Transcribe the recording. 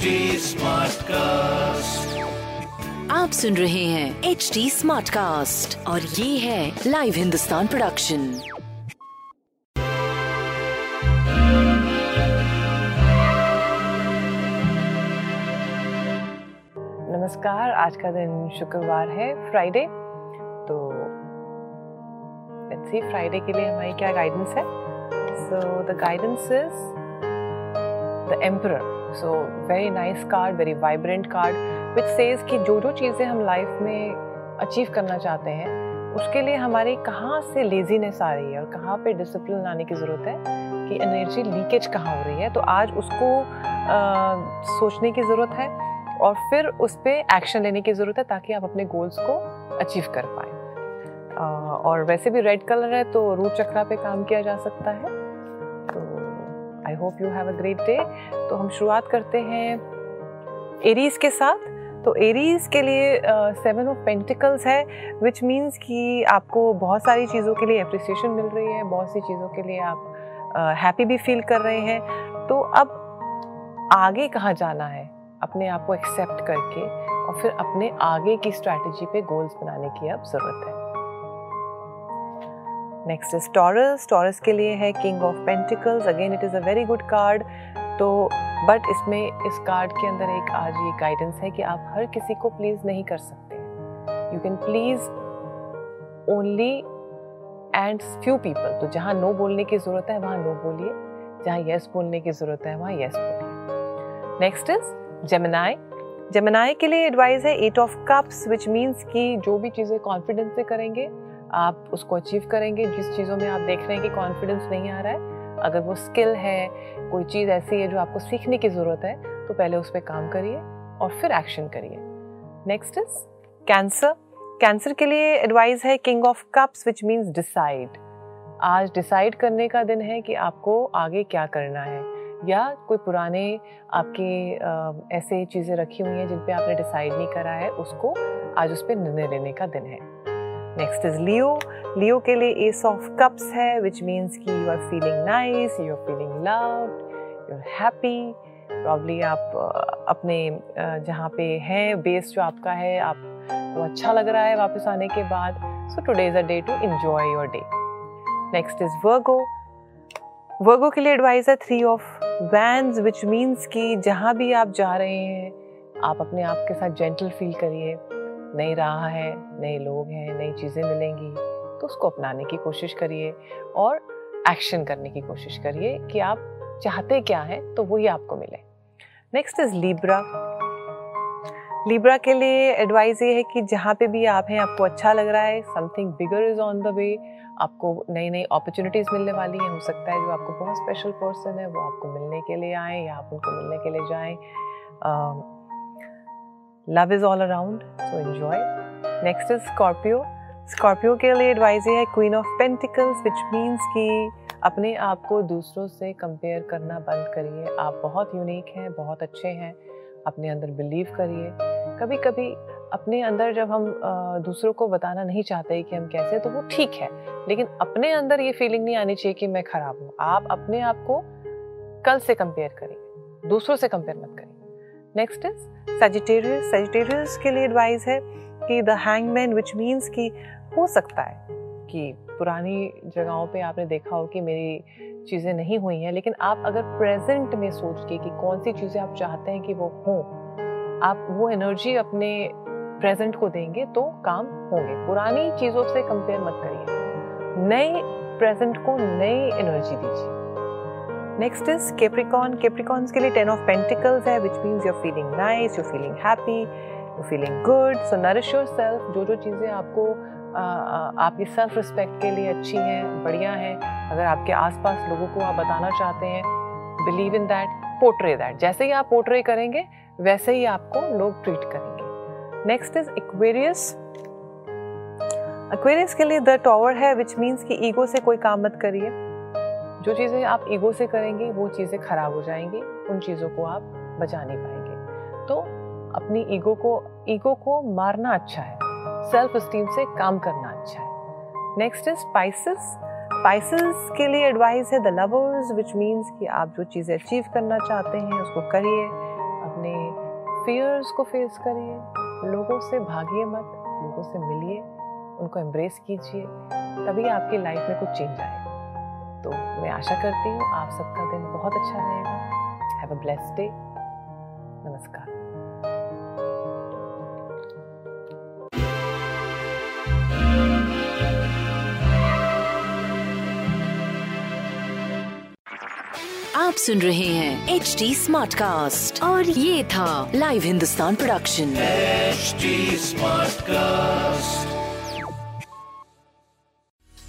Smartcast आप सुन रहे हैं एच डी स्मार्ट कास्ट और ये है लाइव हिंदुस्तान प्रोडक्शन नमस्कार आज का दिन शुक्रवार है फ्राइडे तो लेट्स सी फ्राइडे के लिए हमारी क्या गाइडेंस है? So the guidance is the emperor so very nice card very vibrant card which says कि जो जो चीज़ें हम लाइफ में अचीव करना चाहते हैं उसके लिए हमारी कहाँ से लेजीनेस आ रही है और कहाँ पे डिसिप्लिन लाने की ज़रूरत है कि एनर्जी लीकेज कहाँ हो रही है। तो आज उसको आ, सोचने की ज़रूरत है और फिर उस पर एक्शन लेने की ज़रूरत है ताकि आप अपने गोल्स को अचीव कर पाए। और वैसे भी रेड कलर है तो रूट चक्रा पे काम किया जा सकता है। I hope you have a great day तो हम शुरुआत करते हैं एरीज के साथ। तो एरीज के लिए सेवन ऑफ़ पेंटिकल्स है विच मीन्स कि आपको बहुत सारी चीज़ों के लिए अप्रिसिएशन मिल रही है बहुत सी चीज़ों के लिए आप हैप्पी uh, भी फील कर रहे हैं। तो अब आगे कहाँ जाना है? अपने आप को एक्सेप्ट करके और फिर अपने आगे की स्ट्रैटेजी पे गोल्स बनाने की अब ज़रूरत है। नेक्स्ट इज़ टॉरस टॉरस के लिए है king of pentacles again it is a very good card तो बट इसमें, इस कार्ड के अंदर एक आज ये गाइडेंस है कि आप हर किसी को प्लीज़ नहीं कर सकते you can please only and few people तो जहाँ नो बोलने की ज़रूरत है, वहाँ नो बोलिए। जहाँ यस बोलने की ज़रूरत है, वहाँ यस बोलिए। नेक्स्ट इज़ जेमिनाई जेमिनाई के लिए एडवाइस है eight of cups which means कि जो भी चीज़ें कॉन्फिडेंस से करेंगे आप उसको अचीव करेंगे, जिस चीज़ों में आप देख रहे हैं कि कॉन्फिडेंस नहीं आ रहा है, अगर वो स्किल है, कोई चीज़ ऐसी है जो आपको सीखने की ज़रूरत है तो पहले उस पर काम करिए और फिर एक्शन करिए। नेक्स्ट इज़ कैंसर कैंसर के लिए एडवाइस है king of cups which means decide आज डिसाइड करने का दिन है कि आपको आगे क्या करना है, या कोई पुराने आपके ऐसे चीज़ें रखी हुई हैं जिन पे आपने डिसाइड नहीं करा है, उसको आज उस पर निर्णय लेने का दिन है। नेक्स्ट इज़ लियो लियो के लिए एस ऑफ़ कप्स है विच मीन्स कि you are feeling nice you are feeling loved you are happy probably आप अपने जहाँ पे हैं बेस जो आपका है, आप, वो अच्छा लग रहा है वापस आने के बाद. So today is a day to enjoy your day next is Virgo Virgo के लिए एडवाइस है three of wands which means कि जहाँ भी आप जा रहे हैं, आप अपने आप के साथ जेंटल फील करिए. नई राह है, नए लोग हैं, नई चीज़ें मिलेंगी तो उसको अपनाने की कोशिश करिए और एक्शन करने की कोशिश करिए कि आप चाहते क्या हैं तो वही आपको मिले। नेक्स्ट इज़ लीब्रा लीब्रा के लिए एडवाइस ये है कि जहाँ पे भी आप हैं, आपको अच्छा लग रहा है something bigger is on the way आपको नई नई अपॉर्चुनिटीज़ मिलने वाली हैं, हो सकता है जो आपको बहुत स्पेशल पर्सन है, वो आपको मिलने के लिए आए या आप उनको मिलने के लिए जाएँ। Love is all around so enjoy next is Scorpio Scorpio के लिए एडवाइस है queen of pentacles which means कि अपने आप को दूसरों से कंपेयर करना बंद करिए। आप बहुत यूनिक हैं, बहुत अच्छे हैं। अपने अंदर बिलीव करिए। कभी कभी अपने अंदर जब हम दूसरों को बताना नहीं चाहते कि हम कैसे तो वो ठीक है। लेकिन अपने अंदर ये फीलिंग नहीं आनी चाहिए कि मैं खराब हूँ। आप अपने आप को कल से कंपेयर करिए। दूसरों से कंपेयर मत करिए। नेक्स्ट इज़ सेजिटेरियस सेजिटेरियस के लिए एडवाइस है कि द हैंगमैन विच मीन्स कि हो सकता है कि पुरानी जगहों पे आपने देखा हो कि मेरी चीज़ें नहीं हुई हैं, लेकिन आप अगर प्रेजेंट में सोच के कि कौन सी चीज़ें आप चाहते हैं कि वो हों, आप वो एनर्जी अपने प्रेजेंट को देंगे तो काम होंगे। पुरानी चीज़ों से कंपेयर मत करिए। नए प्रेजेंट को नई एनर्जी दीजिए। नेक्स्ट इज़ केप्रिकॉन केप्रिकॉन्स के लिए टेन ऑफ़ पेंटिकल्स है which means you feeling nice you feeling happy you feeling good so nourish yourself जो जो चीज़ें आपको आपकी सेल्फ रिस्पेक्ट के लिए अच्छी हैं, बढ़िया हैं, अगर आपके आसपास लोगों को आप बताना चाहते हैं believe in that portray that जैसे ही आप पोर्ट्रे करेंगे, वैसे ही आपको लोग ट्रीट करेंगे. नेक्स्ट इज़ इक्वेरियस एक्वेरियस के लिए द टॉवर है विच मीन्स कि ईगो से कोई काम मत करिए. जो चीज़ें आप ईगो से करेंगे, वो चीज़ें खराब हो जाएँगी, उन चीज़ों को आप बचा नहीं पाएँगे। तो अपनी ईगो को ईगो को मारना अच्छा है सेल्फ स्टीम से काम करना अच्छा है। नेक्स्ट इज़ स्पाइसेस स्पाइसेस के लिए एडवाइस है द लवर्स विच मीन्स कि आप जो चीज़ें अचीव करना चाहते हैं, उसको करिए, अपने फियर्स को फेस करिए, लोगों से भागिए मत, लोगों से मिलिए, उनको एम्ब्रेस कीजिए, तभी आपकी लाइफ में कुछ चेंज आएगा। तो मैं आशा करती हूँ आप सबका दिन बहुत अच्छा रहेगा। हैव अ ब्लेस्ड डे नमस्कार। आप सुन रहे हैं एच डी स्मार्ट कास्ट और ये था Live Hindustan production H smart Smartcast.